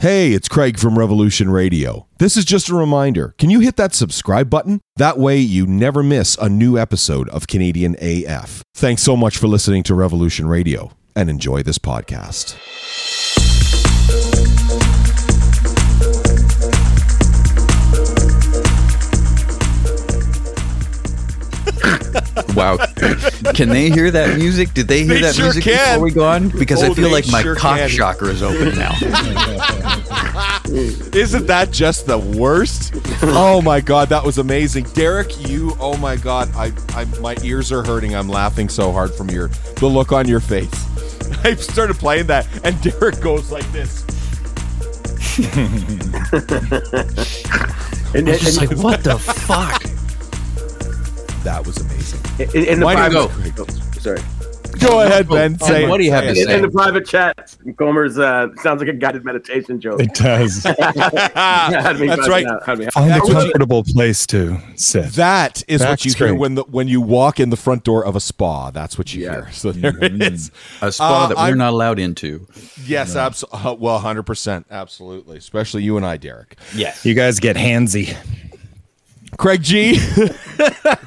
Hey, it's Craig from Revolution Radio. This is just a reminder. Can you hit that subscribe button? That way you never miss a new episode of Canadian AF. Thanks so much for listening to Revolution Radio and enjoy this podcast. Wow. Can they hear that music? Did they hear They that sure music can. before we go on? Because Oh, I feel they like my sure cock can. chakra is open now. Isn't that just the worst? Oh my god, that was amazing. Derek, you oh my god, I, I my ears are hurting. I'm laughing so hard from your the look on your face. I started playing that and Derek goes like this. And, and, Just like, what the fuck? That was amazing. in, in the Why private, don't you oh, sorry. Go ahead, Ben. Say what do you have to. In, say? in the private chat, Comer's uh, sounds like a guided meditation joke. It does. That's right. out, Find a That's you- comfortable place to sit. That is what Back you hear when the when you walk in the front door of a spa. That's what you Yeah. hear. So there it is. A spa Uh, that we're I'm- not allowed into. Yes, absolutely. well, hundred percent, absolutely. Especially you and I, Derek. Yes. You guys get handsy. Craig G.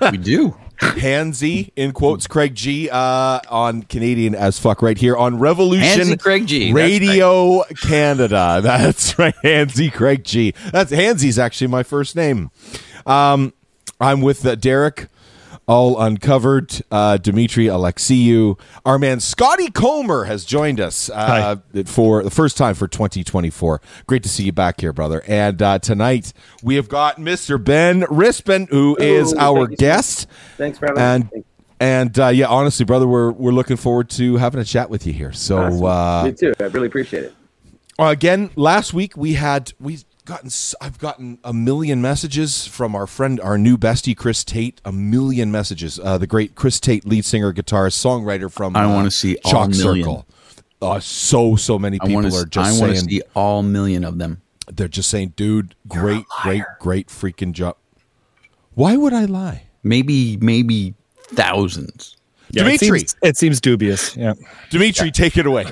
We do. Hansy in quotes. Craig G. Uh, on Canadian as fuck right here on Revolution Handsy Craig G, Radio Canada. That's right, Hansy Craig G. That's Hansy's actually my first name. Um, I'm with uh, Derek. All uncovered. Uh, Dimitri Alexiou. Our man Scotty Comer has joined us uh, for the first time for 2024. Great to see you back here, brother. And uh, tonight we have got Mr. Ben Rispin, who is Ooh, our thank you, guest. Thanks for having And me. and uh, yeah, honestly, brother, we're we're looking forward to having a chat with you here. So uh, me too. I really appreciate it. uh, again, last week we had we gotten s- I've gotten a million messages from our friend, our new bestie Chris Tate. A million messages. Uh, the great Chris Tate, lead singer, guitarist, songwriter from I uh, wanna see all Chalk million. Circle. Uh, so so many people want are to. just I want to saying see all million of them. they're just saying, dude, great, great, great freaking job. Why would I lie? Maybe, maybe thousands. Yeah, it Dimitri. seems, it seems dubious. Yeah. Dimitri, take it away.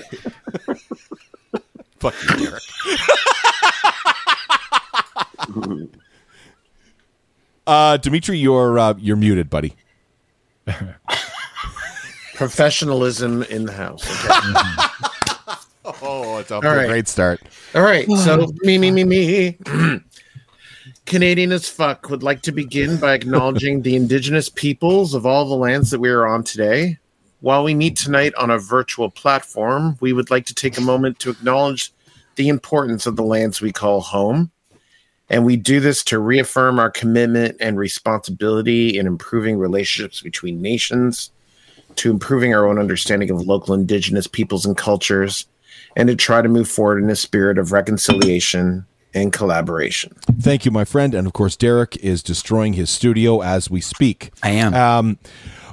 Fuck you, Derek. uh, Dimitri, you're uh, you're muted, buddy. professionalism in the house. Okay. Oh, it's off to to a a right. great start. All right. So me, me, me, me. Canadian as fuck would like to begin by acknowledging the indigenous peoples of all the lands that we are on today. While we meet tonight on a virtual platform, we would like to take a moment to acknowledge the importance of the lands we call home. And we do this to reaffirm our commitment and responsibility in improving relationships between nations, to improving our own understanding of local indigenous peoples and cultures, and to try to move forward in a spirit of reconciliation and collaboration. Thank you, my friend, and of course, Derek is destroying his studio as we speak. I am. Um,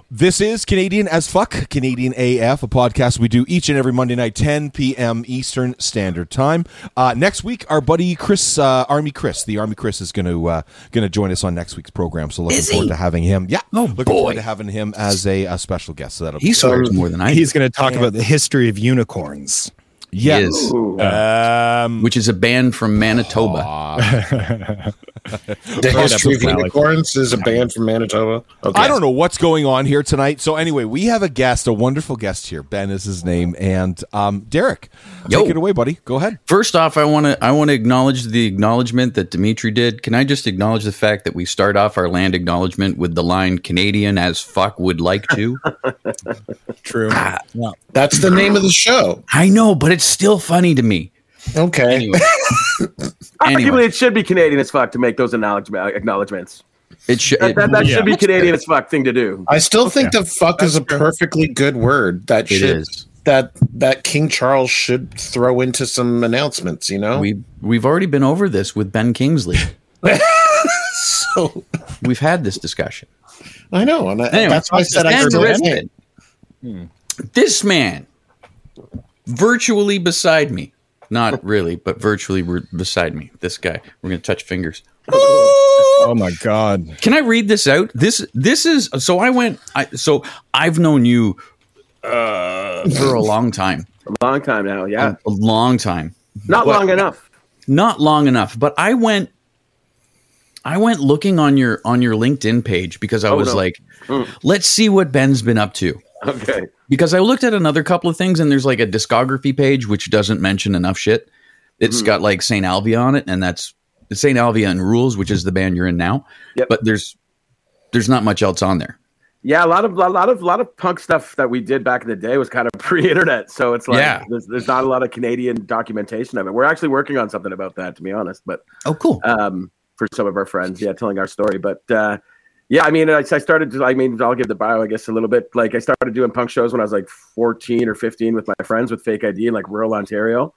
this is Canadian as fuck, Canadian AF, a podcast we do each and every Monday night, 10 p.m. Eastern Standard Time. Uh, next week, our buddy Chris, uh, Army Chris, the Army Chris, is going to uh, going to join us on next week's program. So looking forward to having him. Yeah, Oh, looking boy. forward to having him as a, a special guest. So that'll he be swears more than I. He's going to talk about the history of unicorns. Yeah. is. Ooh. Um, which is a band from Manitoba. The History of his alley. Unicorns is a band from Manitoba. Okay. I don't know what's going on here tonight. So anyway, we have a guest, a wonderful guest here. Ben is his name, and um, Derek, Yo. take it away, buddy. Go ahead. First off, I want to I want to acknowledge the acknowledgement that Dimitri did. Can I just acknowledge the fact that we start off our land acknowledgement with the line "Canadian as fuck would like to"? True. That's the name of the show. I know, but it's still funny to me. Okay. Anyway, Arguably, anyway it should be Canadian as fuck to make those acknowledgements. it should. That, that, that Yeah. should be Canadian as fuck thing to do. I still think the fuck is a perfectly good word that It should is. that that King Charles should throw into some announcements, you know? We we've already been over this with Ben Kingsley. so We've had this discussion. I know, and I, Anyway, that's why I said I Ben still Rispin. This man, virtually beside me, not really, but virtually re- beside me. This guy. We're gonna touch fingers. Oh my God. Can I read this out? This this is so I went. I so I've known you uh, for a long time, A long time now, yeah. a long time. Not But- long enough. not long enough. But I went, I went looking on your on your LinkedIn page because I Oh, was no. like, Mm. let's see what Ben's been up to. Okay. Because I looked at another couple of things, and there's like a discography page which doesn't mention enough shit. It's Mhm. got like Saint Alvia on it, and that's Saint Alvia and Rules, which is the band you're in now. Yep. But there's there's not much else on there. Yeah, a lot of a lot of a lot of punk stuff that we did back in the day was kind of pre-internet, so it's like Yeah. there's, there's not a lot of Canadian documentation of it. We're actually working on something about that, to be honest, but Oh, cool. um, for some of our friends, yeah, telling our story. But uh, yeah, I mean, I, I started. to- I mean, I'll give the bio, I guess, a little bit. Like, I started doing punk shows when I was like 14 or 15 with my friends with Fake ID in like rural Ontario,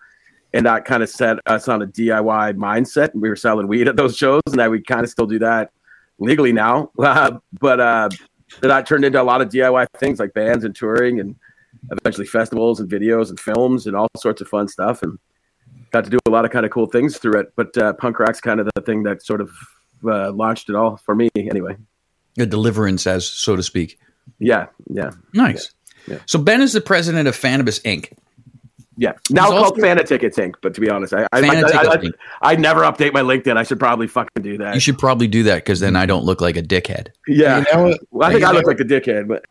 and that kind of set us on a DIY mindset. And we were selling weed at those shows, and that we kind of still do that legally now. Uh, but uh, that turned into a lot of DIY things like bands and touring, and eventually festivals and videos and films and all sorts of fun stuff. And got to do a lot of kind of cool things through it. But uh, punk rock's kind of the thing that sort of uh, launched it all for me, anyway. A deliverance, as so to speak. Yeah, yeah, Nice. Yeah. Yeah. So Ben is the president of Fanibus Inc. yeah. Now He's called also- Fana Tickets Inc. But to be honest, I I, I, I, I, I never update my LinkedIn. I should probably fucking do that. You should probably do that because then I don't look like a dickhead. yeah. You know, Well, I think I look know- like a dickhead, but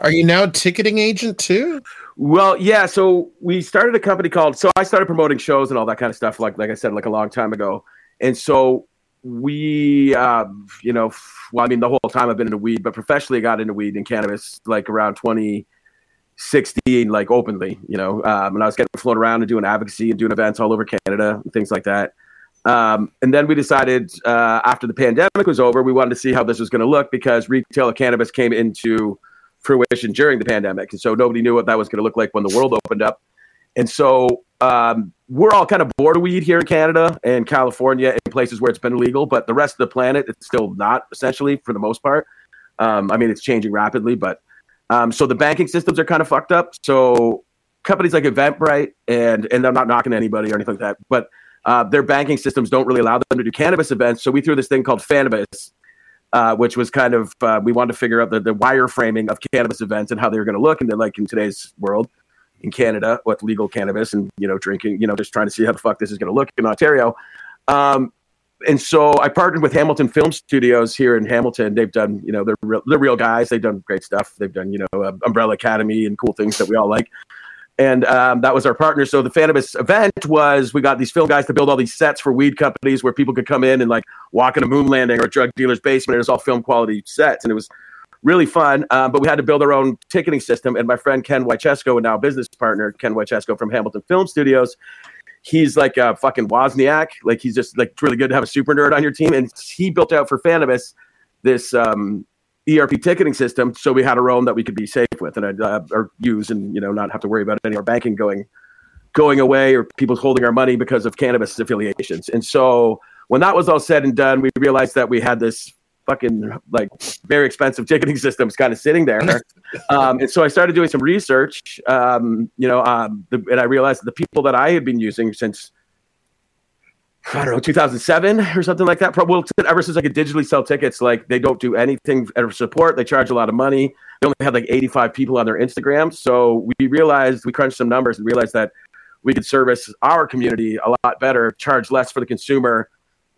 are you now a ticketing agent too? Well, yeah. So we started a company called. So I started promoting shows and all that kind of stuff. Like like I said, like a long time ago. And so we, um, you know, well, I mean, the whole time I've been into weed, but professionally I got into weed and cannabis like around 2016, like openly, you know. Um, and I was getting flown around and doing advocacy and doing events all over Canada and things like that. Um, and then we decided uh, after the pandemic was over, we wanted to see how this was going to look because retail cannabis came into fruition during the pandemic. And so nobody knew what that was going to look like when the world opened up. And so um, we're all kind of bored of weed here in Canada and California and places where it's been illegal, but the rest of the planet, it's still not essentially for the most part. Um, I mean, it's changing rapidly, but um, so the banking systems are kind of fucked up. So companies like Eventbrite, and and I'm not knocking anybody or anything like that, but uh, their banking systems don't really allow them to do cannabis events. So we threw this thing called Fanibus, uh, which was kind of uh, we wanted to figure out the, the wireframing of cannabis events and how they were going to look, and then like in today's world in Canada with legal cannabis and you know drinking, you know, just trying to see how the fuck this is going to look in Ontario. Um, and so I partnered with Hamilton Film Studios here in Hamilton. They've done, you know, they're real, they're real guys. They've done great stuff. They've done, you know, uh, Umbrella Academy and cool things that we all like. And um, that was our partner. So the Fanibus event was we got these film guys to build all these sets for weed companies where people could come in and like walk in a moon landing or a drug dealer's basement. It was all film quality sets, and it was really fun. Um, but we had to build our own ticketing system. And my friend Ken Wychesko, and now business partner Ken Wychesko from Hamilton Film Studios, he's like a fucking Wozniak. Like he's just like really good to have a super nerd on your team. And he built out for Fanibus this um, ERP ticketing system, so we had our own that we could be safe with and uh, or use, and you know not have to worry about any of our banking going going away or people holding our money because of cannabis affiliations. And so when that was all said and done, we realized that we had this fucking like very expensive ticketing systems kind of sitting there. um, and so I started doing some research, um, you know, um, the, and I realized the people that I had been using since I don't know, 2007 or something like that. Well, ever since I could digitally sell tickets, like they don't do anything for support. They charge a lot of money. They only had like 85 people on their Instagram. So we realized we crunched some numbers and realized that we could service our community a lot better, charge less for the consumer.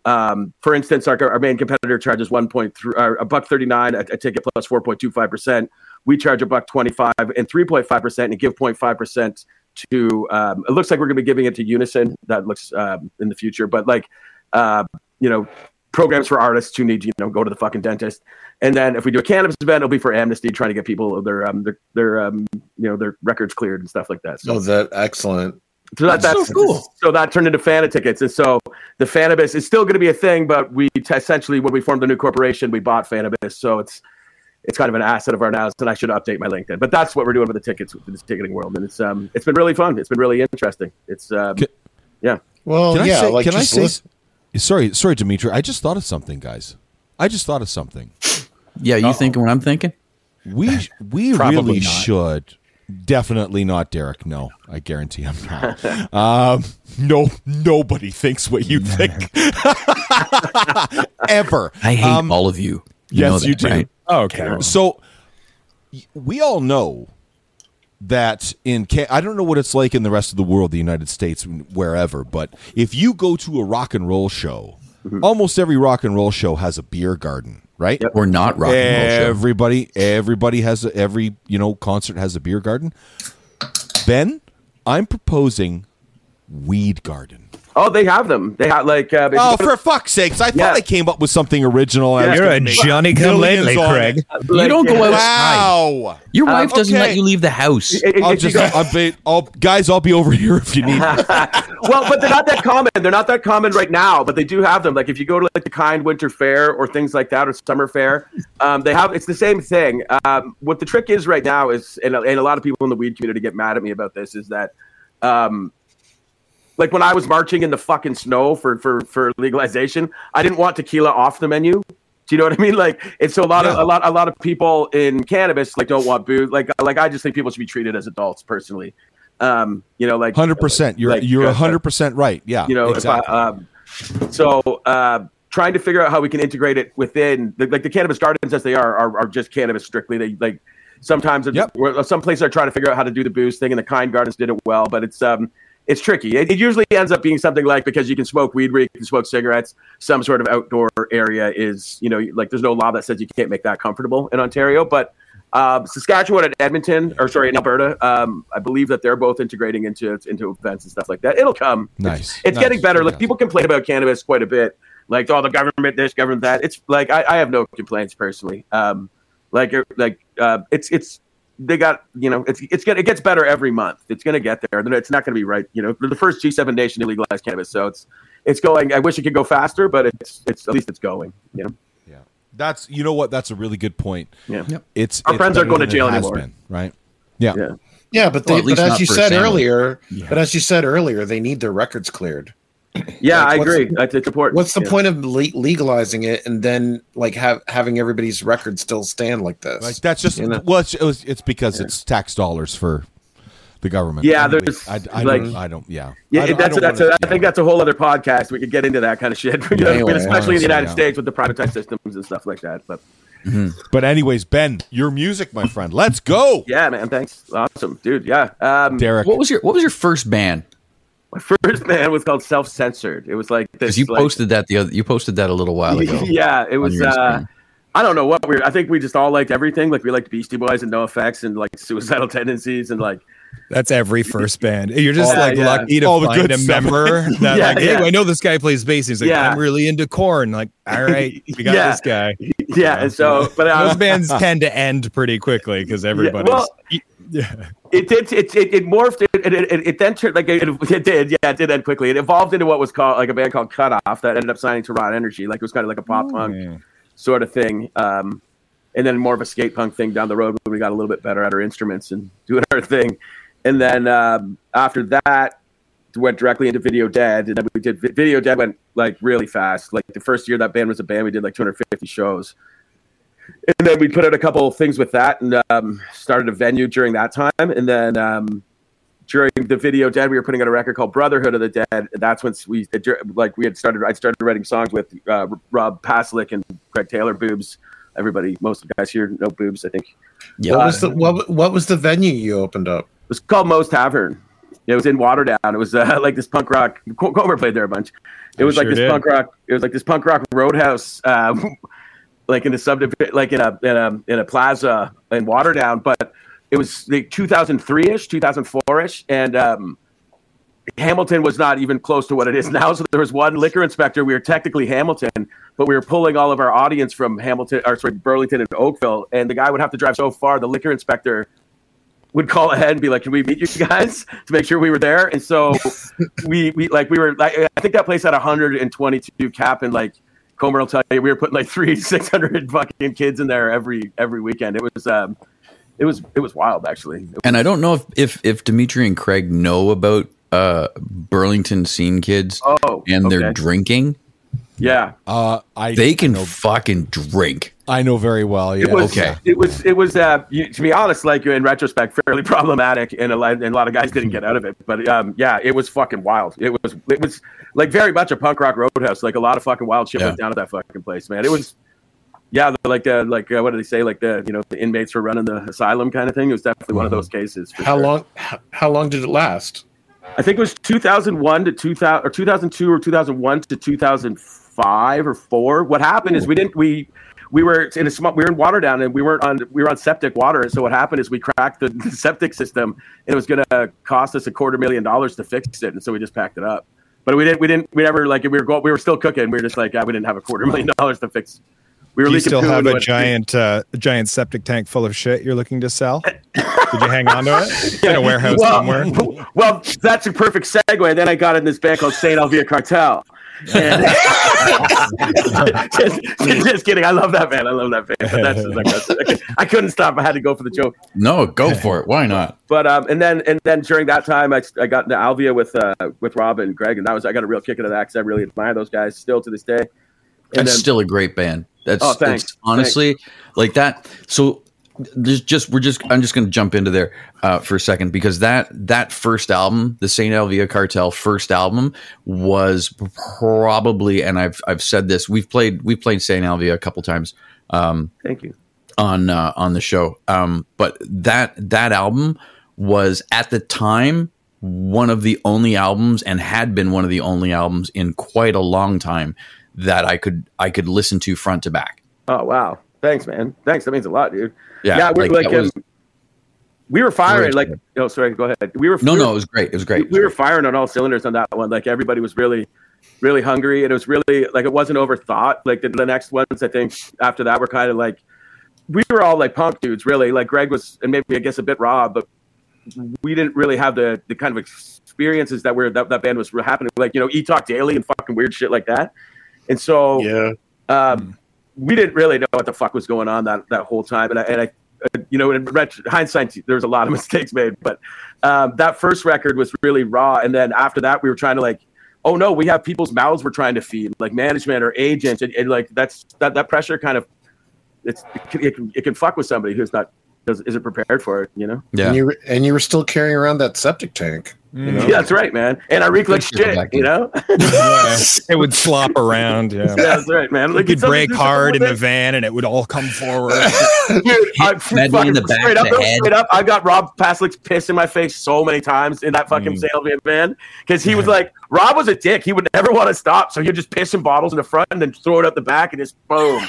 Um, for instance, our, our main competitor charges 1.3, uh, a buck 39 a, a ticket plus 4.25 percent. We charge a buck 25 and 3.5 percent, and give 0.5 percent to. Um, it looks like we're going to be giving it to Unison. That looks um, in the future, but like uh, you know, programs for artists who need you know go to the fucking dentist. And then if we do a cannabis event, it'll be for Amnesty, trying to get people their um their their um you know their records cleared and stuff like that. So Oh, that excellent. So that, That's that's, so cool. So that turned into Fana tickets, and so the Fanibus is still going to be a thing. But we t- essentially, when we formed the new corporation, we bought Fanibus, so it's it's kind of an asset of our now. And I should update my LinkedIn. But that's what we're doing with the tickets, with this ticketing world, and it's um it's been really fun. It's been really interesting. It's um Can- yeah. Well, Can yeah, I say? like can I say? listen- Sorry, sorry, Dimitri. I just thought of something, guys. I just thought of something. Yeah, you thinking what I'm thinking? We we Probably really not. should. Definitely not Derek. No, I guarantee I'm not. um, no, nobody thinks what you think. Ever. I hate Um, all of you. You yes, that, you do. right? Oh, okay. So we all know that in I don't know what it's like in the rest of the world, the United States, wherever, but if you go to a rock and roll show, Mm-hmm. almost every rock and roll show has a beer garden, right? Or not rock and roll show. Everybody, everybody has a, every you know concert has a beer garden. Ben, I'm proposing weed garden. Oh, they have them. They have like. Uh, Oh, go to- for fuck's sakes! I thought Yeah. I came up with something original. and I was You're a Johnny come millions lately, Craig. it. You don't go yeah. outside. Wow. Your wife doesn't okay. let you leave the house. If- if I'll just, I'll be, I'll, guys, I'll be over here if you need. me. well, but they're not that common. They're not that common right now, but they do have them. Like if you go to like the Kind Winter Fair or things like that, or Summer Fair, um, they have. It's the same thing. Um, what the trick is right now is, and, and a lot of people in the weed community get mad at me about this, is that, um, like when I was marching in the fucking snow for for for legalization, I didn't want tequila off the menu. Do you know what I mean? Like, and so a lot of a lot a lot of people in cannabis like don't want booze. Like, like I just think people should be treated as adults personally. Um, you know, like Hundred percent. You're like, you're uh, hundred percent right. Yeah. you know exactly. I, um, so uh, trying to figure out how we can integrate it within the, like the cannabis gardens as they are are, are just cannabis strictly they like sometimes Yep. some places are trying to figure out how to do the booze thing and the kind gardens did it well but it's um it's tricky it, it usually ends up being something like because you can smoke weed where you can smoke cigarettes some sort of outdoor area is you know like there's no law that says you can't make that comfortable in ontario but um, Saskatchewan and Edmonton, or sorry, in Alberta, um, I believe that they're both integrating into into events and stuff like that. It'll come. Nice. It's, it's Nice. getting better. Like people complain about cannabis quite a bit, like oh the government this, government that. It's like I, I have no complaints personally. Um, like like uh, it's it's they got you know it's it's gonna it gets better every month. It's gonna get there. It's not gonna be right. You know, we're the first G7 nation to legalize cannabis, so it's it's going. I wish it could go faster, but it's it's at least it's going. You know. yeah. That's you know what. That's a really good point. Yeah. Yep. It's Our it's friends aren't going to jail has anymore. been, right? Yeah. Yeah. Yeah, but they, Well, but as you said Sam. earlier, but as you said earlier, they need their records cleared. Yeah, Like, I agree. the- That's it's important. What's the Yeah. point of le- legalizing it and then like have having everybody's record still stand like this? Like that's just You know? well, it's, it was, it's because it's tax dollars for the government. Yeah, Anyway, there's, I, I like- don't. I don't. Yeah. Yeah, I don't- that's I don't that's. wanna- a, I think that's a whole other podcast. We could get into that kind of shit, you know, Anyway, especially in the United yeah. States with the privatized systems and stuff like that. But But anyways, Ben, your music, my friend. Let's go, yeah, man, thanks, awesome, dude. Yeah, um, Derek. What was your What was your first band? My first band was called Self Censored. It was like this. You like- posted that the other, you posted that a little while ago. yeah, it was. Uh, I don't know what we. are I think we just all liked everything. Like we liked Beastie Boys and NOFX and like suicidal tendencies and like That's every first band. You're just Yeah, like yeah. lucky to All the find good a stuff. member that Yeah, like, hey, yeah. I know this guy plays bass. He's like, Yeah. I'm really into Korn. Like, all right, we got Yeah. this guy. yeah. And so, but uh, Those bands tend to end pretty quickly because everybody's. well, yeah. it did it it, it morphed it it, it, then turned like it, it did yeah it did end quickly it evolved into what was called like a band called Cutoff that ended up signing to Raw Energy like it was kind of like a pop punk Mm. sort of thing um and then more of a skate punk thing down the road when we got a little bit better at our instruments and doing our thing and then um, after that went directly into Video Dead and then we did Video Dead went like really fast like the first year that band was a band we did like 250 shows and then we put out a couple of things with that and um, started a venue during that time and then um, during the video dead we were putting out a record called brotherhood of the dead and that's when we like we had started i started writing songs with uh, rob paslick and greg taylor boobs everybody most of the guys here know boobs i think Yeah. what was the what, what was the venue you opened up? it was called Moe's Tavern. It was in Waterdown. It was uh, like this punk rock. Co- Comer played there a bunch. It I was like sure this did. punk rock. It was like this punk rock roadhouse, uh, like in a subdivision, like in a in a in a plaza in Waterdown. But it was like 2003 ish, 2004 ish, and um, Hamilton was not even close to what it is now. So there was one liquor inspector. We were technically Hamilton, but we were pulling all of our audience from Hamilton, or sorry, Burlington and Oakville, and the guy would have to drive so far. The liquor inspector would call ahead and be like, "Can we meet you guys to make sure we were there?" And so we we like we were like I think that place had 122 cap and like Comer will tell you we were putting like three 600 fucking kids in there every every weekend. It was um it was it was wild actually. And I don't know if if, if Dimitri and Craig know about uh, Burlington scene kids Oh, and their okay. drinking. yeah. Uh, I They can I know, fucking drink. I know very well. Yeah. It was okay. It was it was uh you, to be honest, like in retrospect, fairly problematic, and a lot and a lot of guys didn't get out of it. But um, yeah, it was fucking wild. It was it was like very much a punk rock roadhouse. Like a lot of fucking wild shit Yeah. went down at that fucking place, man. It was Yeah, like uh, like uh, what did they say? Like the you know the inmates were running the asylum kind of thing. It was definitely one of those cases. for How sure. long? How, how long did it last? I think it was 2001 to 2000 or 2002 or 2001 to 2005 or four. What happened is we didn't we we were in a small we were in Waterdown and we weren't on we were on septic water. And so what happened is we cracked the, the septic system and it was going to cost us a quarter million dollars to fix it. And so we just packed it up. But we didn't we didn't we never like we were going we were still cooking. We were just like yeah, we didn't have a quarter million dollars to fix. We were Do you still have a giant, uh, giant septic tank full of shit you're looking to sell? Did you hang on to it in a warehouse well, somewhere? Well, that's a perfect segue. Then I got in this band called Saint Alvia Cartel. And- just, just kidding. I love that band. I love that band. But that's, like, that's- I couldn't stop. I had to go for the joke. No, go for it. Why not? But um, and then and then during that time, I, I got into Alvia with uh, with Rob and Greg, and that was I got a real kick out of that because I really admire those guys still to this day. And That's then, still a great band. That's, Oh, thanks. that's honestly like that. So there's just we're just I'm just going to jump into there uh, for a second because that that first album, the Saint Alvia Cartel first album, was probably and I've I've said this we've played we've played Saint Alvia a couple times. Um, thank you. on uh, on the show. Um, but that that album was at the time one of the only albums and had been one of the only albums in quite a long time that I could I could listen to front to back. Oh wow! Thanks, man. Thanks. That means a lot, dude. Yeah, Yeah, we're like, like, that was- um, we were firing. Like, oh, sorry. Go ahead. We were no, we were- no, it was great. It was great. we were firing on all cylinders on that one. Like everybody was really, really hungry, and it was really like it wasn't overthought. Like the, the next ones, I think after that were kind of like we were all like punk dudes, really. Like Greg was, and maybe I guess a bit raw, but we didn't really have the the kind of experiences that were that, that band was happening. Like you know, E Talk Daily and fucking weird shit like that. And so Yeah. um, we didn't really know what the fuck was going on that, that whole time. And I, and I you know, in hindsight, there was a lot of mistakes made, but um, that first record was really raw. And then after that, we were trying to like, oh no, we have people's mouths we're trying to feed, like management or agents, and, and like that's that that pressure kind of it's it can, it can fuck with somebody who's not does is it prepared for it, you know. yeah. And you were, and you were still carrying around that septic tank. You know? Yeah, that's right, man. And I reek like shit, you know. Yeah. It would slop around. Yeah. yeah, that's right, man. You Like, could it's something- brake hard in with the van and it would all come forward. Dude, I, Medley in the back straight up, the straight up, I got Rob Paslick's piss in my face so many times in that fucking Mm. Sailvian van because he was like, Rob was a dick. He would never want to stop, so he'd just piss in bottles in the front and then throw it out the back and just boom.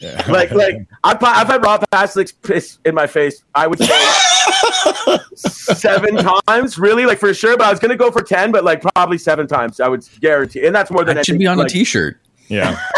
Like, like I've, I've had Rob Paslick's piss in my face. I would say seven times, really, like for sure. But I was gonna go for ten, but like probably seven times. I would guarantee, and that's more than That should be on like, a T-shirt. Yeah.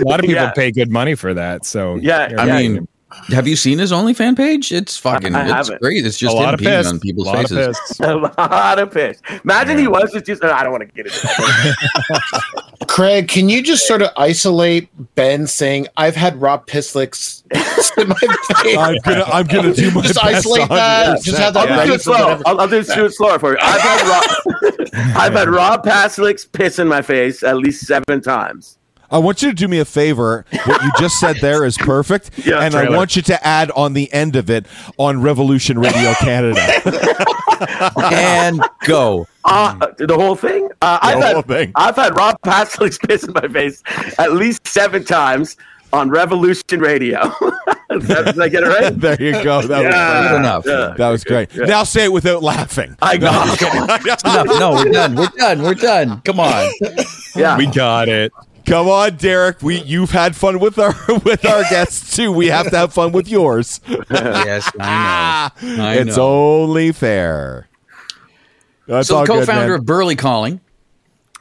A lot of people Yeah. pay good money for that. So Yeah, I yeah. mean, have you seen his OnlyFans page? It's fucking. I it's great. It's a just lot him of peeing piss. on A people's lot faces. of piss. a lot of piss. Imagine he was just, just I don't want to get into that. Craig, can you just sort of isolate Ben saying, "I've had Rob Pisslick's in my face"? I'm gonna I'm gonna do my Just best. isolate that. Just have that I'll ready do it slow. I'll, I'll do do it slower for you. I've had Rob, I've had Rob Paslick's piss in my face at least seven times. I want you to do me a favor. What you just said there is perfect, Yeah, and I want you to add on the end of it on Revolution Radio Canada. and go. Uh, the whole thing. Uh, I've whole had thing. I've had Rob Paslick's piss in my face at least seven times on Revolution Radio. Did I get it right? there you go. That Yeah. was Good enough. Yeah. That was great. Yeah. Now say it without laughing. I got. No, no, we're done. We're done. We're done. Come on. Yeah. We got it. Come on, Derek. We you've had fun with our with our guests too. We have to have fun with yours. yes, I know. I it's know. only fair. That's so all co-founder man. of Burley Calling,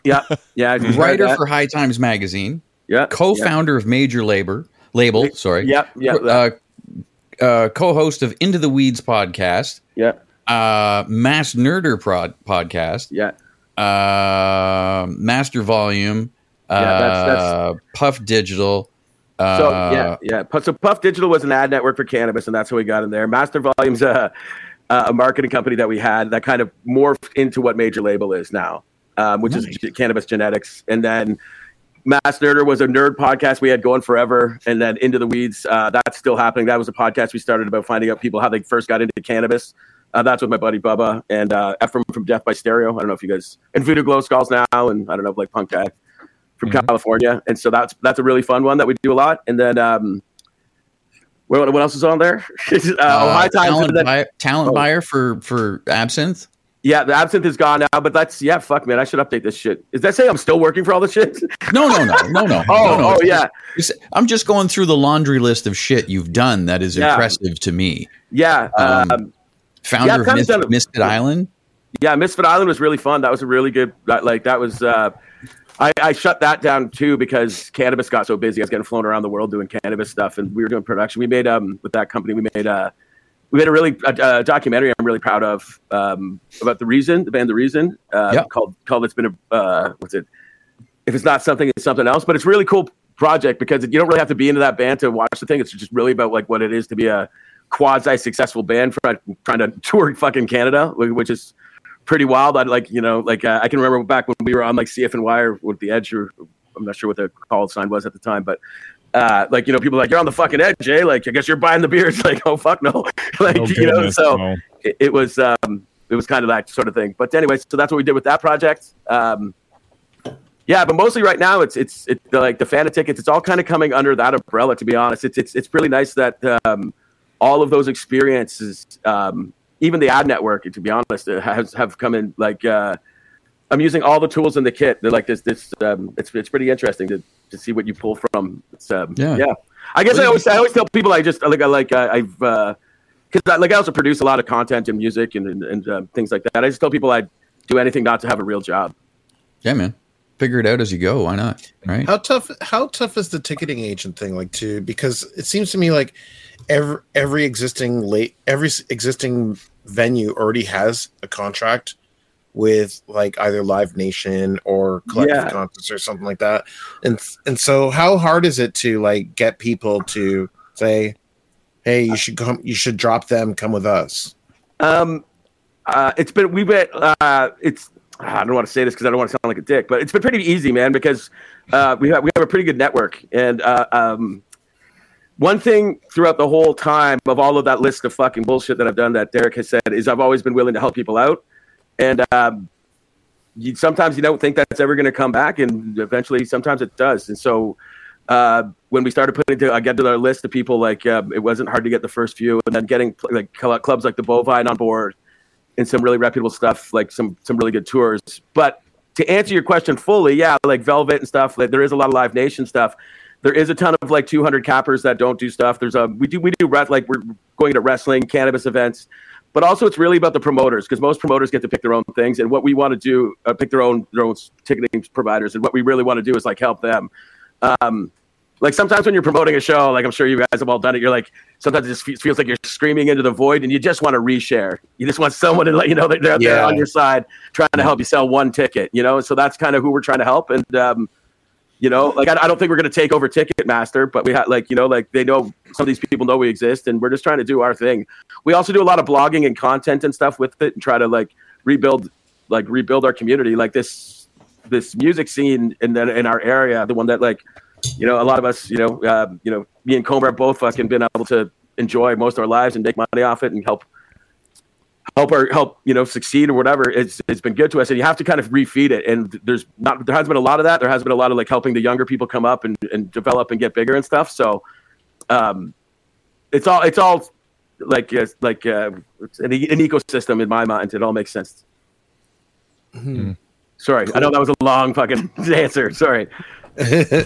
yeah. Yeah. I just heard writer for High Times magazine, yeah. co-founder of Major Labor Label. Sorry. Yeah. Yeah. Uh, uh, co-host of Into the Weeds podcast, Yeah. uh, Mass Nerder prod- podcast, Yeah. uh, Master Volume, Yeah, that's- that's- Puff Digital. Uh, So yeah, yeah. So Puff Digital was an ad network for cannabis, and that's how we got in there. Master Volume's a, a marketing company that we had that kind of morphed into what Major Label is now, um, which is g- cannabis genetics. And then Mass Nerder was a nerd podcast we had going forever, and then Into the Weeds. Uh, that's still happening. That was a podcast we started about finding out people how they first got into cannabis. Uh, that's with my buddy Bubba and uh, Efrem from Death by Stereo. I don't know if you guys and Voodoo Glow Skulls now, and I don't know like Punk Guy from California. And so that's that's a really fun one that we do a lot. And then um, What, what else is on there? uh, Uh, talent, then- buyer, talent oh. buyer for for absinthe. yeah, the absinthe is gone now, but that's yeah. Fuck, man, I should update this shit. Is that say I'm still working for all this shit? No, no, no, no, no. Oh, no, no. oh yeah, It's- I'm just going through the laundry list of shit you've done that is Yeah. impressive to me. yeah. Um, Um, Founder Yeah, of Mis- Misfit Island. yeah, Misfit Island was really fun. That was a really good. Like that was. Uh, I, I shut that down too because cannabis got so busy. I was getting flown around the world doing cannabis stuff, and we were doing production. We made um with that company. We made uh we made a really a, a documentary. I'm really proud of um about the reason the band the reason uh, Yeah. called called it's been a uh what's it if it's not something it's something else. But it's a really cool project because you don't really have to be into that band to watch the thing. It's just really about like what it is to be a quasi successful band trying trying to tour fucking Canada, which is pretty wild. I like you know like uh, I can remember back when we were on like CFNY or with the Edge or I'm not sure what the call sign was at the time, but uh, like you know people are like you're on the fucking edge, eh? Like I guess you're buying the beer. It's like oh fuck no, like Oh, you know. So no. it, it was um, it was kind of that sort of thing. But anyway, so that's what we did with that project. Um, yeah, but mostly right now it's it's it, like the fan of tickets. It's all kind of coming under that umbrella. To be honest, it's it's it's really nice that um, all of those experiences, um, even the ad network, to be honest, uh, has have come in like. Uh, I'm using all the tools in the kit. They're like this. This um, it's it's pretty interesting to, to see what you pull from. It's um, Yeah. yeah. I guess I always I always tell people I just like I like uh, I've uh, because I, like I also produce a lot of content and music and and, and uh, things like that. I just tell people I'd do anything not to have a real job. Yeah, man. Figure it out as you go. Why not? Right. How tough? How tough is the ticketing agent thing like to? Because it seems to me like every every existing late every existing venue already has a contract with like either Live Nation or Collective Yeah. Concerts or something like that. And and so how hard is it to like get people to say, "Hey, you should come. You should drop them. Come with us." Um, uh, it's been we've been uh, it's I don't want to say this because I don't want to sound like a dick, but it's been pretty easy, man, because uh, we have we have a pretty good network, and uh, um, one thing throughout the whole time of all of that list of fucking bullshit that I've done that Derek has said is I've always been willing to help people out, and um, you, sometimes you don't think that's ever going to come back, and eventually sometimes it does, and so. Uh, when we started putting to, I get to our list of people, like um, it wasn't hard to get the first few, and then getting like clubs like the Bovine on board, and some really reputable stuff, like some some really good tours. But to answer your question fully, yeah, like Velvet and stuff. Like there is a lot of Live Nation stuff. There is a ton of like 200 cappers that don't do stuff. There's a we do we do like we're going to wrestling, cannabis events, but also it's really about the promoters because most promoters get to pick their own things, and what we want to do, uh, pick their own their own ticketing providers, and what we really want to do is like help them. Um, like sometimes when you're promoting a show, like I'm sure you guys have all done it, you're like sometimes it just feels like you're screaming into the void, and you just want to reshare. You just want someone to let you know that they're, Yeah. on your side, trying to help you sell one ticket. You know, so that's kind of who we're trying to help. And um, you know, like I, I don't think we're going to take over Ticketmaster, but we have like you know, like they know some of these people know we exist, and we're just trying to do our thing. We also do a lot of blogging and content and stuff with it, and try to like rebuild, like rebuild our community, like this this music scene in the, in our area, the one that like you know, a lot of us, you know, uh, you know, me and Comer have both fucking been able to enjoy most of our lives and make money off it and help help our help you know succeed or whatever. It's it's been good to us, and you have to kind of refeed it. And there's not there has been a lot of that. There has been a lot of like helping the younger people come up and, and develop and get bigger and stuff. So, um, it's all it's all like uh, like uh, an, e- an ecosystem in my mind. It all makes sense. Sorry, I know that was a long fucking answer. Sorry.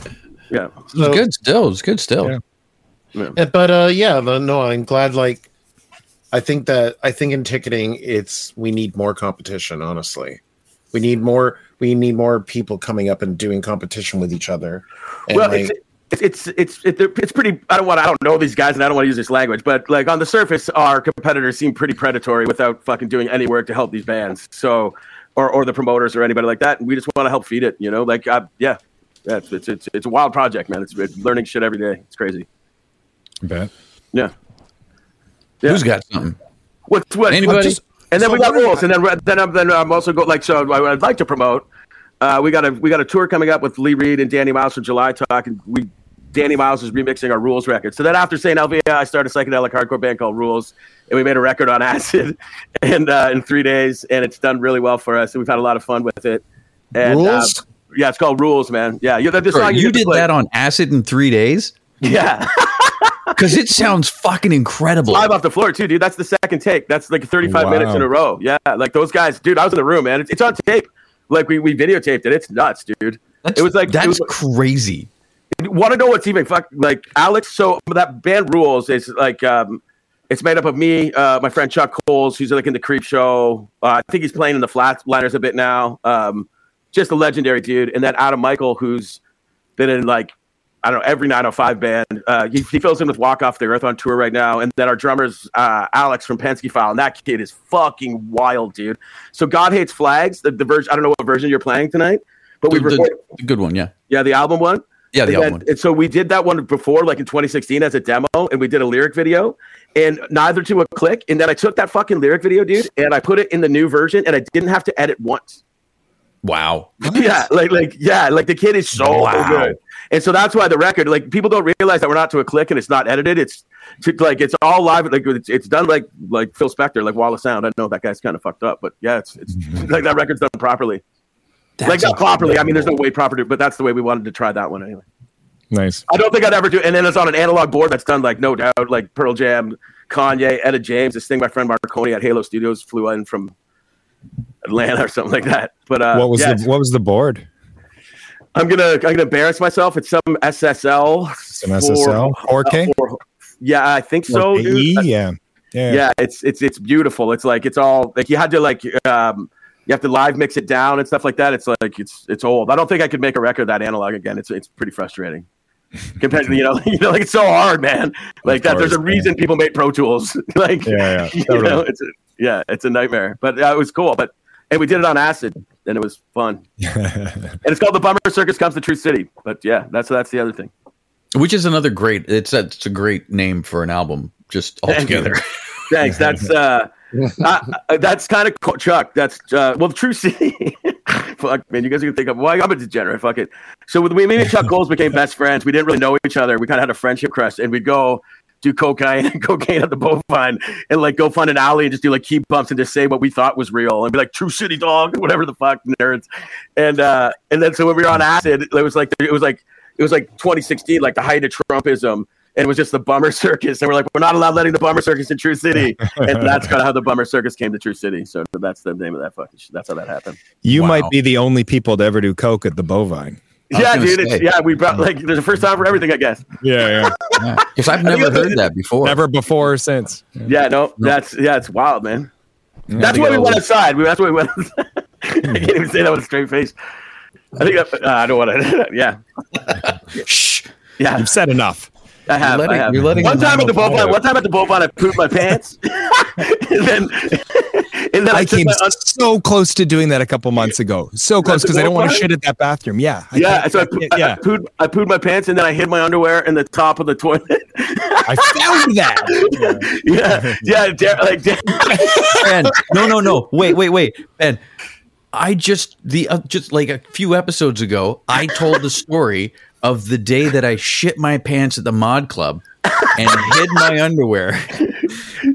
Yeah. It's good still. It's good still. Yeah. Uh, but uh yeah no, no i'm glad like i think that i think in ticketing it's we need more competition honestly we need more we need more people coming up and doing competition with each other and well, like, it's, it's it's it's it's pretty. I don't want. I don't know these guys, and I don't want to use this language, but like on the surface, our competitors seem pretty predatory without fucking doing any work to help these bands. So, or or the promoters or anybody like that. And we just want to help feed it. You know, like uh, yeah, yeah. It's, it's it's it's a wild project, man. It's, it's learning shit every day. It's crazy. I bet. Yeah. Yeah. Who's got something? What's what? Anybody? just- and then So we got rules, and then then I'm, then I'm also go like so. I- I'd like to promote. Uh, we got a we got a tour coming up with Lee Reed and Danny Miles for July Talk, and we Danny Miles is remixing our Rules record. So then after Saint Alvia, I started a psychedelic hardcore band called Rules, and we made a record on acid, and uh, in three days, and it's done really well for us, and we've had a lot of fun with it. And, uh, Rules? yeah, it's called Rules, man. Yeah, you, the Sorry, song you get did that on acid in three days. Yeah. because it sounds fucking incredible. live off the floor too, dude. That's the second take. That's like 35 Wow. minutes in a row. Yeah, like those guys, dude. I was in the room, man. It's, it's on tape. Like we we videotaped it. It's nuts, dude. That's, it was like- it that's was- crazy. Want to know what's even fuck like Alex? So that band rules is like um, it's made up of me, uh, my friend Chuck Coles, who's like in the Creep Show. Uh, I think he's playing in the Flatliners a bit now. Um, just a legendary dude, and then Adam Michael, who's been in like I don't know every 905 band. Uh, he, he fills in with Walk Off the Earth on tour right now, and then our drummer's uh, Alex from Penske File, and that kid is fucking wild, dude. So God hates flags. The, the version I don't know what version you're playing tonight, but we The, recorded the good one, yeah, yeah the album one. yeah, the And album then- one. and so we did that one before, like in 2016, as a demo, and we did a lyric video, and neither to a click. And then I took that fucking lyric video, dude, and I put it in the new version, and I didn't have to edit once. Wow. Yeah, like like yeah, like the kid is so Wow. good, and so that's why the record, like people don't realize that we're not to a click and it's not edited. It's to, like it's all live, like it's, it's done like like Phil Spector, like Wall of Sound. I know that guy's kind of fucked up, but yeah, it's it's like that record's done properly. like That's not properly. I mean, there's no way proper to, but that's the way we wanted to try that one anyway. Nice. I don't think I'd ever do. And then it's on an analog board that's done like no doubt, like Pearl Jam, Kanye, Etta James. This thing my friend Marconi at Halo Studios flew in from Atlanta or something like that. But uh, what was yeah, the what was the board? I'm gonna I'm gonna embarrass myself. It's some SSL. Some SSL? 4K? for- yeah, I think so. Dude. Yeah. Yeah. yeah, it's it's it's beautiful. It's like it's all like you had to like um you have to live mix it down and stuff like that. It's like it's it's old. I don't think I could make a record that analog again. It's it's pretty frustrating. Compared to you know you know like it's so hard, man. Like that. There's a reason people make Pro Tools. like Yeah, yeah, you know, it's yeah, it's a nightmare. But uh, it was cool. But and we did it on acid, and it was fun. and it's called the Bummer Circus Comes to True City. But yeah, that's that's the other thing. Which is another great. It's a, it's a great name for an album, just altogether. Thanks. That's uh, uh that's kind of Chuck. That's uh, well, the True City. Fuck, man, you guys are gonna think of why I'm a degenerate. Fuck it. So with me, me and Chuck Coles became best friends. We didn't really know each other. We kind of had a friendship crest, and we'd go do cocaine and cocaine at the bovine, and like go find an alley and just do like key bumps and just say what we thought was real, and be like True City dog, whatever the fuck nerds. And uh, and then so when we were on acid, it was like it was like it was like 2016, like the height of Trumpism. And it was just the bummer circus, and we're like, we're not allowed letting the bummer circus in True City, and that's kind of how the bummer circus came to True City. So that's the name of that fucking. Shit. That's how that happened. You Wow. might be the only people to ever do coke at the bovine. I was Yeah, dude. It's, yeah, we brought like there's a first time for everything, I guess. Yeah, yeah. Because I've never heard that before. Never before or since. Yeah, no, that's yeah, it's wild, man. That's to why we go- went outside. We, that's why we went. I can't even say that with a straight face. I think I, uh, I don't want to. Yeah, Shh. yeah. You've said enough. I have. letting- I have. you're letting one them time at the know. Bovine, one time at the Bovine, I pooped my pants, and then and then I, I came my, so close to doing that a couple months ago. So close because I don't want to shit at that bathroom. Yeah. I yeah, so I, I poo- can't- I, I pooed, I pooed my pants, and then I hid my underwear in the top of the toilet. I found that. yeah, yeah, Dar- like Dar- Ben, no, no, no. Wait, wait, wait. Ben, I just the uh, just like a few episodes ago, I told the story of the day that I shit my pants at the mod club and hid my underwear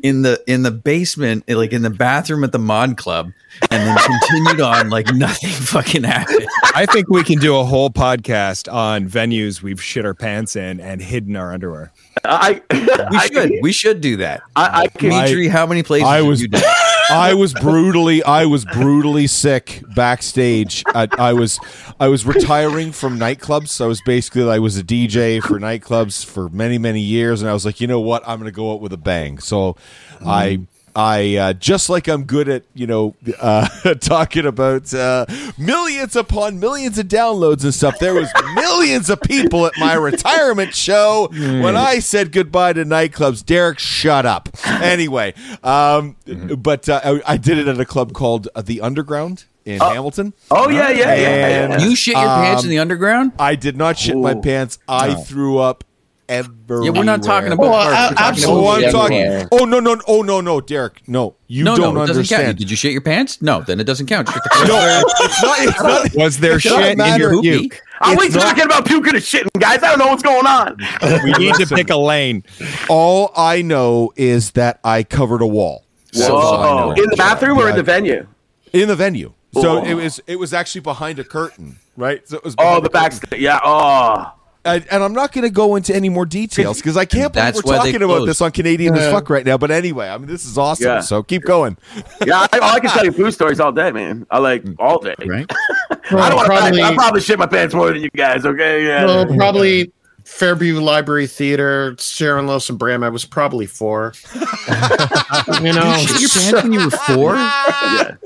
in the in the basement, like in the bathroom at the mod club, and then continued on like nothing fucking happened. I think we can do a whole podcast on venues we've shit our pants in and hidden our underwear. I, We I, should we should do that. I, I can, Dimitri, how many places I have was you done? I was brutally I was brutally sick backstage. I, I was I was retiring from nightclubs. So I was basically I was a DJ for nightclubs for many many years, and I was like, you know what, I'm going to go out with a bang. So I. I uh, just like I'm good at you know uh, talking about uh, millions upon millions of downloads and stuff. There was millions of people at my retirement show when I said goodbye to nightclubs. Derek, shut up. Anyway, um, but uh, I, I did it at a club called uh, the Underground in Hamilton. oh yeah, yeah, yeah, And- yeah. You shit your pants in the underground? I did not shit my pants. I threw up everywhere. Yeah, we're not talking about. Well, parts. a- We're talking absolutely. Oh, about- I'm talking. Oh no, no, oh no, no, Derek, no, you No, don't no, it doesn't count. understand. Did you shit your pants? No, then it doesn't count. Shit the No, it's not. It's not. Was there It shit in your Poopy. puke? Are we It's talking about puking and shitting, guys? I don't know what's going on. We need to pick a lane. All I know is that I covered a wall. So Whoa. In the bathroom or in the venue? in the venue. So Oh. it was it was actually behind a curtain, right? So it was Oh, behind the a backstage. Yeah. Oh. And, and I'm not going to go into any more details because I can't believe That's we're talking about this on Canadian as fuck right now. But anyway, I mean, this is awesome. Yeah. So keep going. Yeah, I, I can tell you food stories all day, man. I like mm. all day. Right? I don't want to. probably, I probably shit my pants more than you guys. Okay, yeah. well, probably Fairview Library Theater, Sharon Lois and Bram. I was probably four. you know, Shit your pants when you were four? yeah.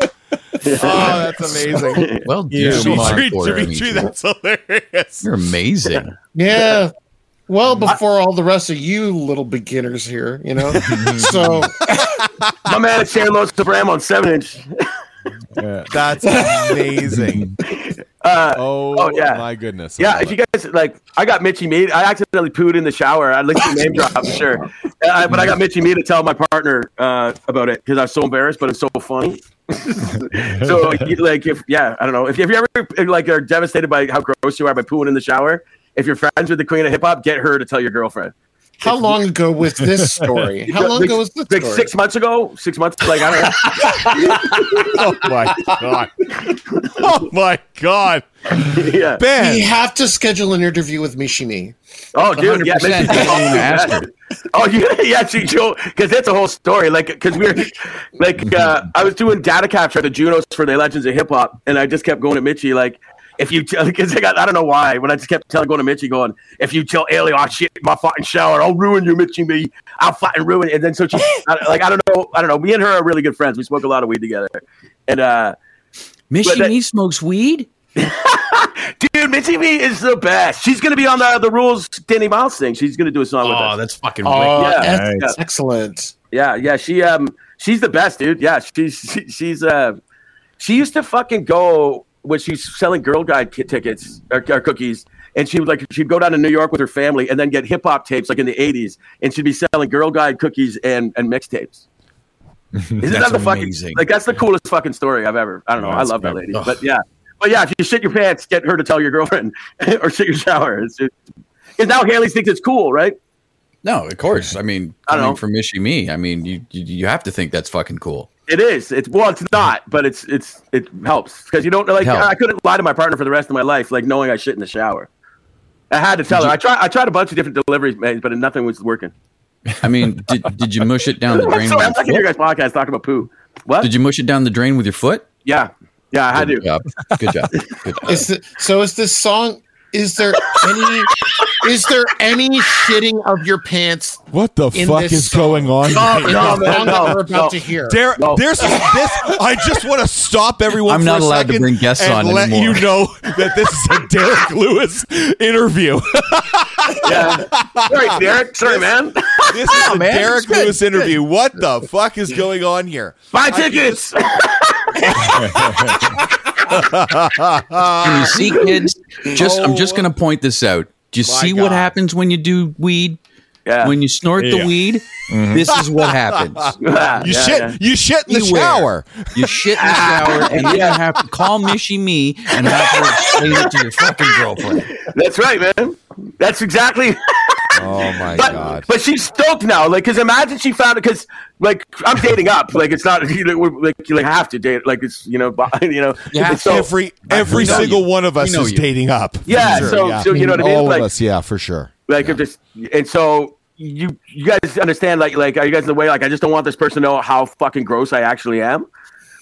Oh, that's amazing. Well, Yeah. dude, come on, Dimitri, Cora, Dimitri, Dimitri. that's hilarious. You're amazing. yeah. Well, before all the rest of you little beginners here, you know. so My man at Sharon Los Bram on seven inch. That's amazing. Uh, Oh, Oh, yeah. my goodness. I Yeah, if you guys like, I got Michie Mee. I accidentally pooed in the shower. I'd like to name drop for sure, uh, but I got Michie Mee to tell my partner uh, about it because I was so embarrassed, but it's so funny. so, like, if yeah, I don't know if, if you ever like are devastated by how gross you are by pooing in the shower. If you're friends with the queen of hip hop, get her to tell your girlfriend. How long ago was this story? How long Like- ago was this Like story? six months ago, six months. Like I don't. Oh my god. Oh my god. don't know. yeah. We have to schedule an interview with Michie Mee. Oh, dude, yeah, 100%. Michie- Don't even ask her. Oh yeah, yeah, she because that's a whole story. Like, because we were like, uh, I was doing data capture at the Junos for the Legends of Hip Hop, and I just kept going to Michie like. If you, because I got, I don't know why, but I just kept telling, going to Michie, going, if you tell Ellie, oh shit, my fucking shower, I'll ruin you, Michie, me, I'll fucking ruin it. And then so she, I, like, I don't know, I don't know. Me and her are really good friends. We smoke a lot of weed together, and uh, Miss But that- me smokes weed? dude, Michie Mee is the best. She's gonna be on the the rules Danny Miles thing. She's gonna do a song with us. that's fucking Oh, Yeah. that's Yeah. excellent. Yeah, yeah, she um she's the best, dude. Yeah, she's she, she's uh she used to fucking go when she's selling Girl Guide tickets or, or cookies, and she would like she'd go down to New York with her family and then get hip hop tapes like in the '80s, and she'd be selling Girl Guide cookies and and mixtapes. Isn't that the fucking amazing. like that's the coolest fucking story I've ever? I don't know. Oh, I That's love that lady, Ugh. but yeah, but yeah, if you shit your pants, get her to tell your girlfriend or shit your shower. Because now Haley thinks it's cool, right? No, of course. I mean, I don't know. from Michie Mee, I mean, you, you you have to think that's fucking cool. It is. It's well, it's not, but it's it's it helps because you don't like. Help. I couldn't lie to my partner for the rest of my life, like knowing I shit in the shower. I had to tell her. I tried. I tried a bunch of different deliveries, man, but nothing was working. I mean, did, did you mush it down the drain? sorry, I'm with not your foot? guys' podcast talking about poo. What? Did you mush it down the drain with your foot? Yeah, yeah, I had Good to. job. Good job. Good job. Is th- so is this song is there any is there any shitting of your pants What the In fuck is song. going on? Oh, right in? No, the no, that we're about no. to hear? There, there's this. I just want to stop everyone. I'm for not a allowed to bring guests on anymore. and on let anymore. you know that this is a Derek Lewis interview. Yeah. Sorry, Derek. Sorry, man. This is a man, it's Derek good, Lewis interview. What the fuck is going on here? Buy tickets. Can you see, kids? Just I'm just Oh. gonna point this out. Do you My see what happens when you do weed? Yeah. When you snort Yeah. the weed, mm-hmm. this is what happens. You yeah, shit. yeah. You shit in the Beware. shower. You shit in the shower, and then you have to call Michie Mee and have her explain it to your fucking girlfriend. That's right, man. That's exactly. Oh my but, god. But she's stoked now. Like, because imagine she found it. Because like I'm dating up. Like it's not you know we're, like you like have to date. Like it's you know bu- you know. You have it's so, every every single you. one of us is you. dating up. Yeah, For so- so you know what I mean? All Like- of us, yeah, for sure. Like I'm just and so you you guys understand like like are you guys in the way like I just don't want this person to know how fucking gross I actually am,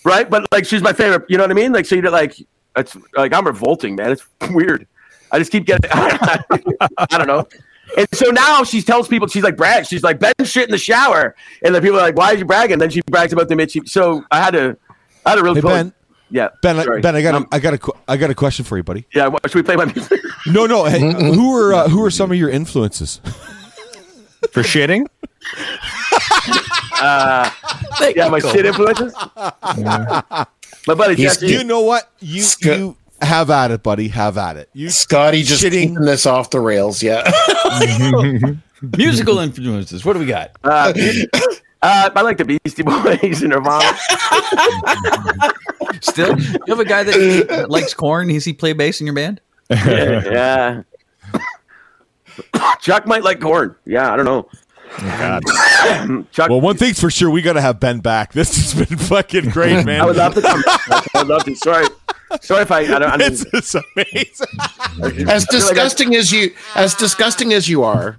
right? But like she's my favorite. You know what I mean? Like so you like it's like I'm revolting, man. It's weird. I just keep getting. I don't know. And so now she tells people she's like brag. She's like Ben shit in the shower, and the people are like, "Why is you bragging?" Then she brags about the Michie. So I had to, I had to really Hey Ben, Yeah, Ben, I- sorry. Ben, I got, Um, a, I got a, qu- I got a question for you, buddy. yeah. What, should we play my music? No, no. Hey, who are, uh, who are some of your influences? For shitting? yeah, my shit influences. my buddy He's Jesse. You know what? You, Sc- you have at it, buddy. Have at it. You Scotty just Shitting. this off the rails, yeah. Musical influences. What do we got? Uh, uh, I like the Beastie Boys and Nirvana. Still, you have a guy that likes Korn. Does he play bass in your band? yeah. Chuck might like Korn. Yeah, I don't know. God. Chuck, well, one thing's for sure. We got to have Ben back. This has been fucking great, man. I would love to come. I would love to. Sorry. Sorry if I. I, don't, I It's, mean, it's amazing. As disgusting as you, as disgusting as you are,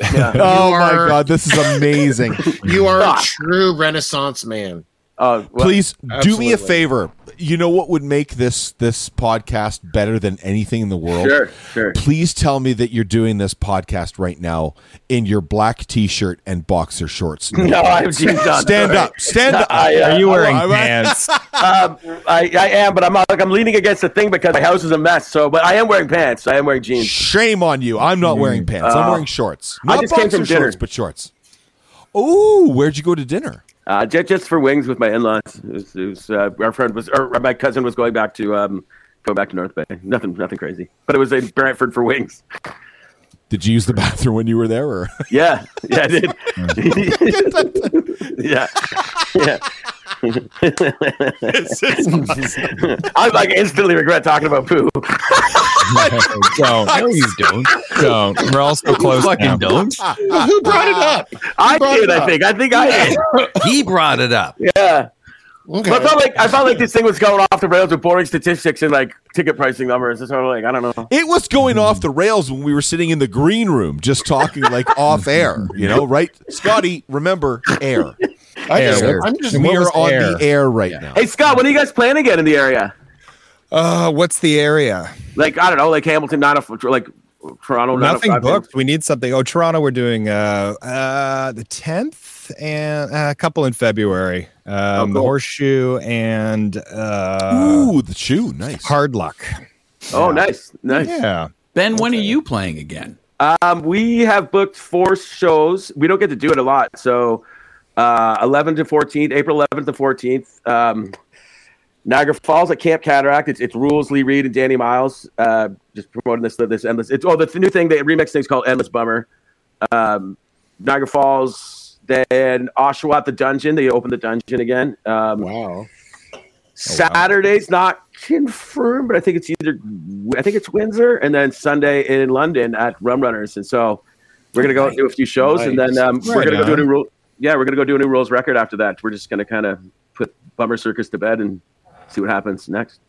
Oh my god, this is amazing. you are a true Renaissance man. uh, well, Please do me a favor. You know what would make this this podcast better than anything in the world? Sure, sure. Please tell me that you're doing this podcast right now in your black t-shirt and boxer shorts. No, I have jeans on. Stand up. Stand up. I, uh, Are you wearing I- I- pants? Um, I, I am, but I'm not, like I'm leaning against the thing because my house is a mess. So, but I am wearing pants. I am wearing jeans. Shame on you. I'm not wearing pants. I'm Oh. wearing shorts. I Not just came boxer from dinner. shorts, but shorts. Oh, where'd you go to dinner? Uh, just, just for wings with my in-laws. It was, it was, uh, our friend was, or my cousin was going back to, um, going back to North Bay. Nothing, nothing crazy. But it was in Brantford for wings. Did you use the bathroom when you were there? Or? Yeah, yeah, I did. yeah, yeah. I like instantly regret talking about poo. don't. No, you don't. Don't. We're all so close. Fucking now. don't. Well, who brought it up? I did. I think. I think I did. He brought it up. Yeah. Okay. But I felt like I felt like this thing was going off the rails with boring statistics and like ticket pricing numbers. It's sort of like I don't know. It was going off the rails when we were sitting in the green room just talking like off air, you know, right? Scotty, remember air. I just, Air. I'm just. we are on air? the air right now. Hey Scott, when are you guys playing again in the area? Uh, what's the area? Like I don't know, like Hamilton, not a like Toronto. not a- Nothing I- booked. We need something. Oh, Toronto, we're doing uh, uh, the 10th and uh, a couple in February. Um, The cool. Horseshoe and uh, Ooh, the shoe, nice. Hard Luck. Oh, nice, nice. Yeah. Ben, when are you playing again? Um, we have booked four shows. We don't get to do it a lot, so uh, 11 to 14th, April 11th to 14th. Um, Niagara Falls at Camp Cataract. It's it's Rules, Lee Reed, and Danny Miles. Uh, just promoting this this endless. It's oh the th- new thing. The remix thing's called Endless Bummer. Um, Niagara Falls, then Oshawa at the Dungeon. They opened the dungeon again. Um, Wow. Saturday's not confirmed, but I think it's either I think it's Windsor, and then Sunday in London at Rum Runners. And so we're gonna go do a few shows, and then um, we're gonna go do a new rule. Yeah, we're gonna go do a new rules record after that. We're just gonna kind of put Bummer Circus to bed and see what happens next.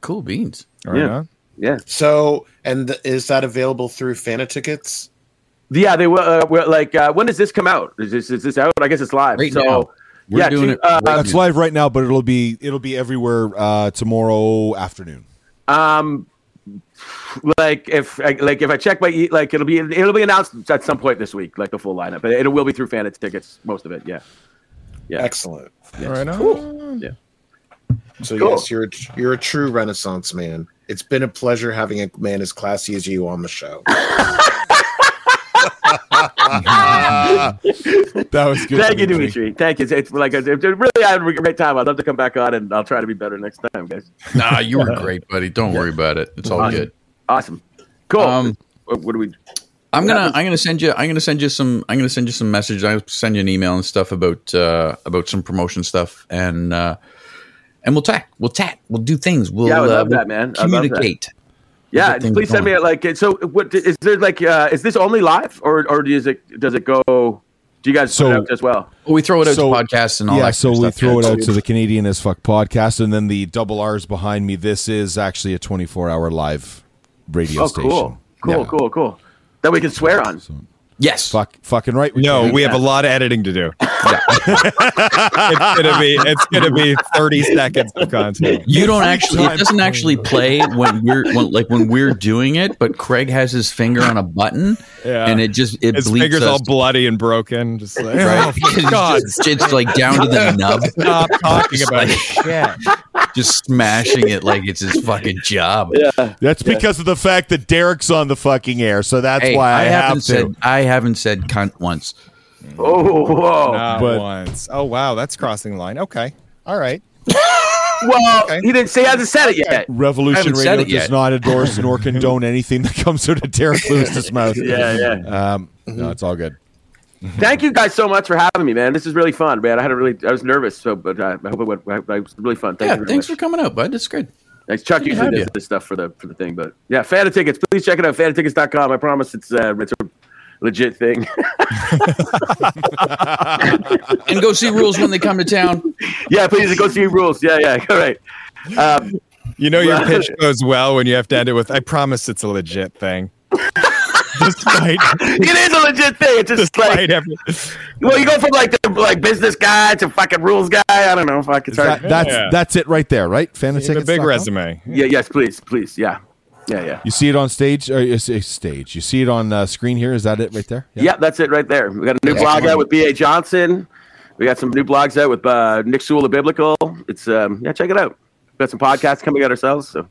Cool beans. Right Yeah. on. Yeah, So, and th- is that available through Fanatickets? yeah. They were, Uh, we're like, uh, when does this come out? Is this is this out? I guess it's live. Right so now. We're yeah, doing two- it uh, right That's live right now, but it'll be it'll be everywhere uh, tomorrow afternoon. Um, like if I- like if I check my e- like it'll be it'll be announced at some point this week, like the full lineup. But it will be through fan tickets, most of it. Yeah. Yeah. Excellent. Right on. Yeah. So Cool. yes, you're a, you're a true Renaissance man. It's been a pleasure having a man as classy as you on the show. That was good. Thank you, Dimitri. Thank you. It's, it's like a, it's a really I had a great time. I'd love to come back on, and I'll try to be better next time, guys. Nah, you were great, buddy. Don't worry about it. It's all Awesome. good. Awesome. Cool. Um, what, what do we? I'm gonna I'm gonna send you I'm gonna send you some I'm gonna send you some messages. I'll send you an email and stuff about uh about some promotion stuff and uh and we'll chat. We'll chat. We'll do things. We'll Yeah, I would uh, love we'll that, man. I love that. Communicate. Yeah, please send me going. a, like. So, what is there like? Uh, is this only live, or or does it does it go? Do you guys So- put it out as well? Well, we throw it out So- to podcasts and all yeah, that. so kind of we stuff. throw it Yeah. out to the Canadian as fuck podcast, and then the double R's behind me. This is actually a 24 hour live radio Oh, station. cool, cool, Yeah. cool, cool. That we can swear on. Yes. Fuck, fucking right. we No, can. we have a lot of editing to do. it's gonna be it's gonna be 30 seconds of content. You don't actually. It doesn't actually play when we're when, like when we're doing it. But Craig has his finger on a button, Yeah. and it just it His bleeps fingers us, all bloody and broken. Just like, right? oh, It's God, just- it's like down to the nub, stop talking about like- shit. Just smashing it like it's his fucking job. Yeah, That's because of the fact that Derek's on the fucking air, so that's Hey, why I, have haven't to. said I haven't said cunt once. Oh, whoa. Not But- once. Oh wow, that's crossing the line. Okay. All right. well, Okay. he didn't say he hasn't said it yet. Revolution Radio does yet. not endorse nor condone anything that comes out of Derek Lewis's mouth. Yeah, yeah. Um, no, it's all good. Thank you guys so much for having me, man. This is really fun, man. I had a really, I was nervous, so but uh, I hope it went. I, I was really fun. Thank Yeah, you thanks much. for coming out, bud. That's good. Thanks, Chuck. to Usually have does you. this stuff for the for the thing, but yeah, Fanatickets. Please check it out. Fanatickets.com. I promise it's uh, it's a legit thing. And go see rules when they come to town. yeah, please go see rules. Yeah, yeah. All right. Um, You know your pitch goes well when you have to end it with "I promise it's a legit thing." Despite, it is a legit thing. It's just despite like, every, well, you go from like the like business guy to fucking rules guy. I don't know if I can That- start. that's Yeah. that's it right there, right? you have a big resume. Yeah, yes, please, please, yeah, yeah, yeah. You see it on stage, or you see stage. You see it on uh, screen here. Is that it right there? Yeah, that's it right there. We got a new blog out with B.A. Johnston. We got some new blogs out with uh, Nick Sewell of Biblical. It's um, yeah, check it out. We got some podcasts coming out ourselves. So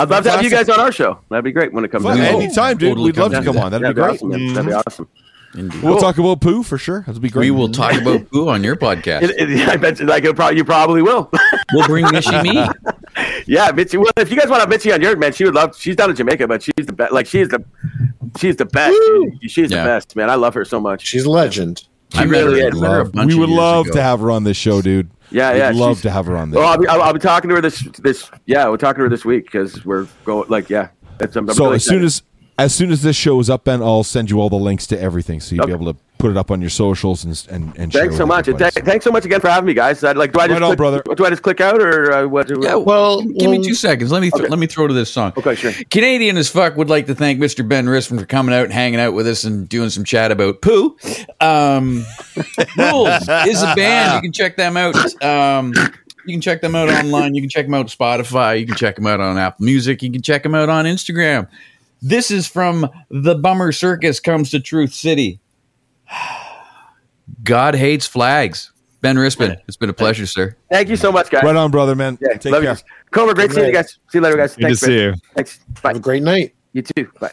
I'd love to have you guys on our show. That'd be great when it comes Fun. out. Anytime, dude. Totally We'd love to come come down. on. That'd be great. awesome. man. That'd be mm-hmm. awesome. Indeed. We'll talk about poo for sure. That'd be great. We will talk about poo on your podcast. It, it, I bet you, like it probably you probably will. We'll bring Michie me. yeah, Michie. Well, if you guys want to have Michie on your man, she would love. She's down in Jamaica, but she's the best. Like she's the, she's the best. She- she's Yeah. the best, man. I love her so much. She's a legend. She I really is. I met her a Love- we would love ago. to have her on this show, dude. Yeah, We'd yeah. love to have her on this. Well, I'll be, I'll, I'll be talking to her this this. Yeah, we're talking to her this week because we're going. Like, yeah. It's, I'm, I'm so really as soon as as soon as this show is up, Ben, I'll send you all the links to everything, so you'll be able to put it up on your socials and and, and Thanks with so much. Th- thanks so much again for having me, guys. I'd like, do I just Right on, click, brother. Do I just click out or uh, what? Yeah, Well, give me two seconds. Let me th- Okay. let me throw to this song. Okay, sure. Canadian as fuck would like to thank Mr. Ben Rispin for coming out and hanging out with us and doing some chat about poo. Um, Rules is a band. You can check them out. Um, you can check them out online. You can check them out on Spotify. You can check them out on Apple Music. You can check them out on Instagram. This is from The Bummer Circus Comes to Truth City. God hates flags. Ben Rispin, it's been a pleasure, sir. Thank you so much, guys. Right on, brother, man. Yeah, Take love care. you. Comer, great seeing you guys. See you later, guys. Good Thanks, to see man. you. Thanks. Bye. Have a great night. You too. Bye.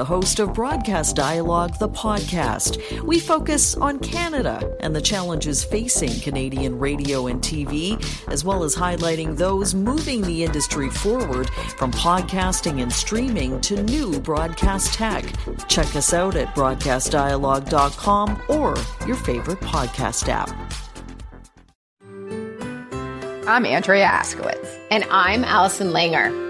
the host of Broadcast Dialogue, the podcast. We focus on Canada and the challenges facing Canadian radio and TV, as well as highlighting those moving the industry forward from podcasting and streaming to new broadcast tech. Check us out at broadcastdialogue.com or your favorite podcast app. I'm Andrea Askowitz. And I'm Allison Langer.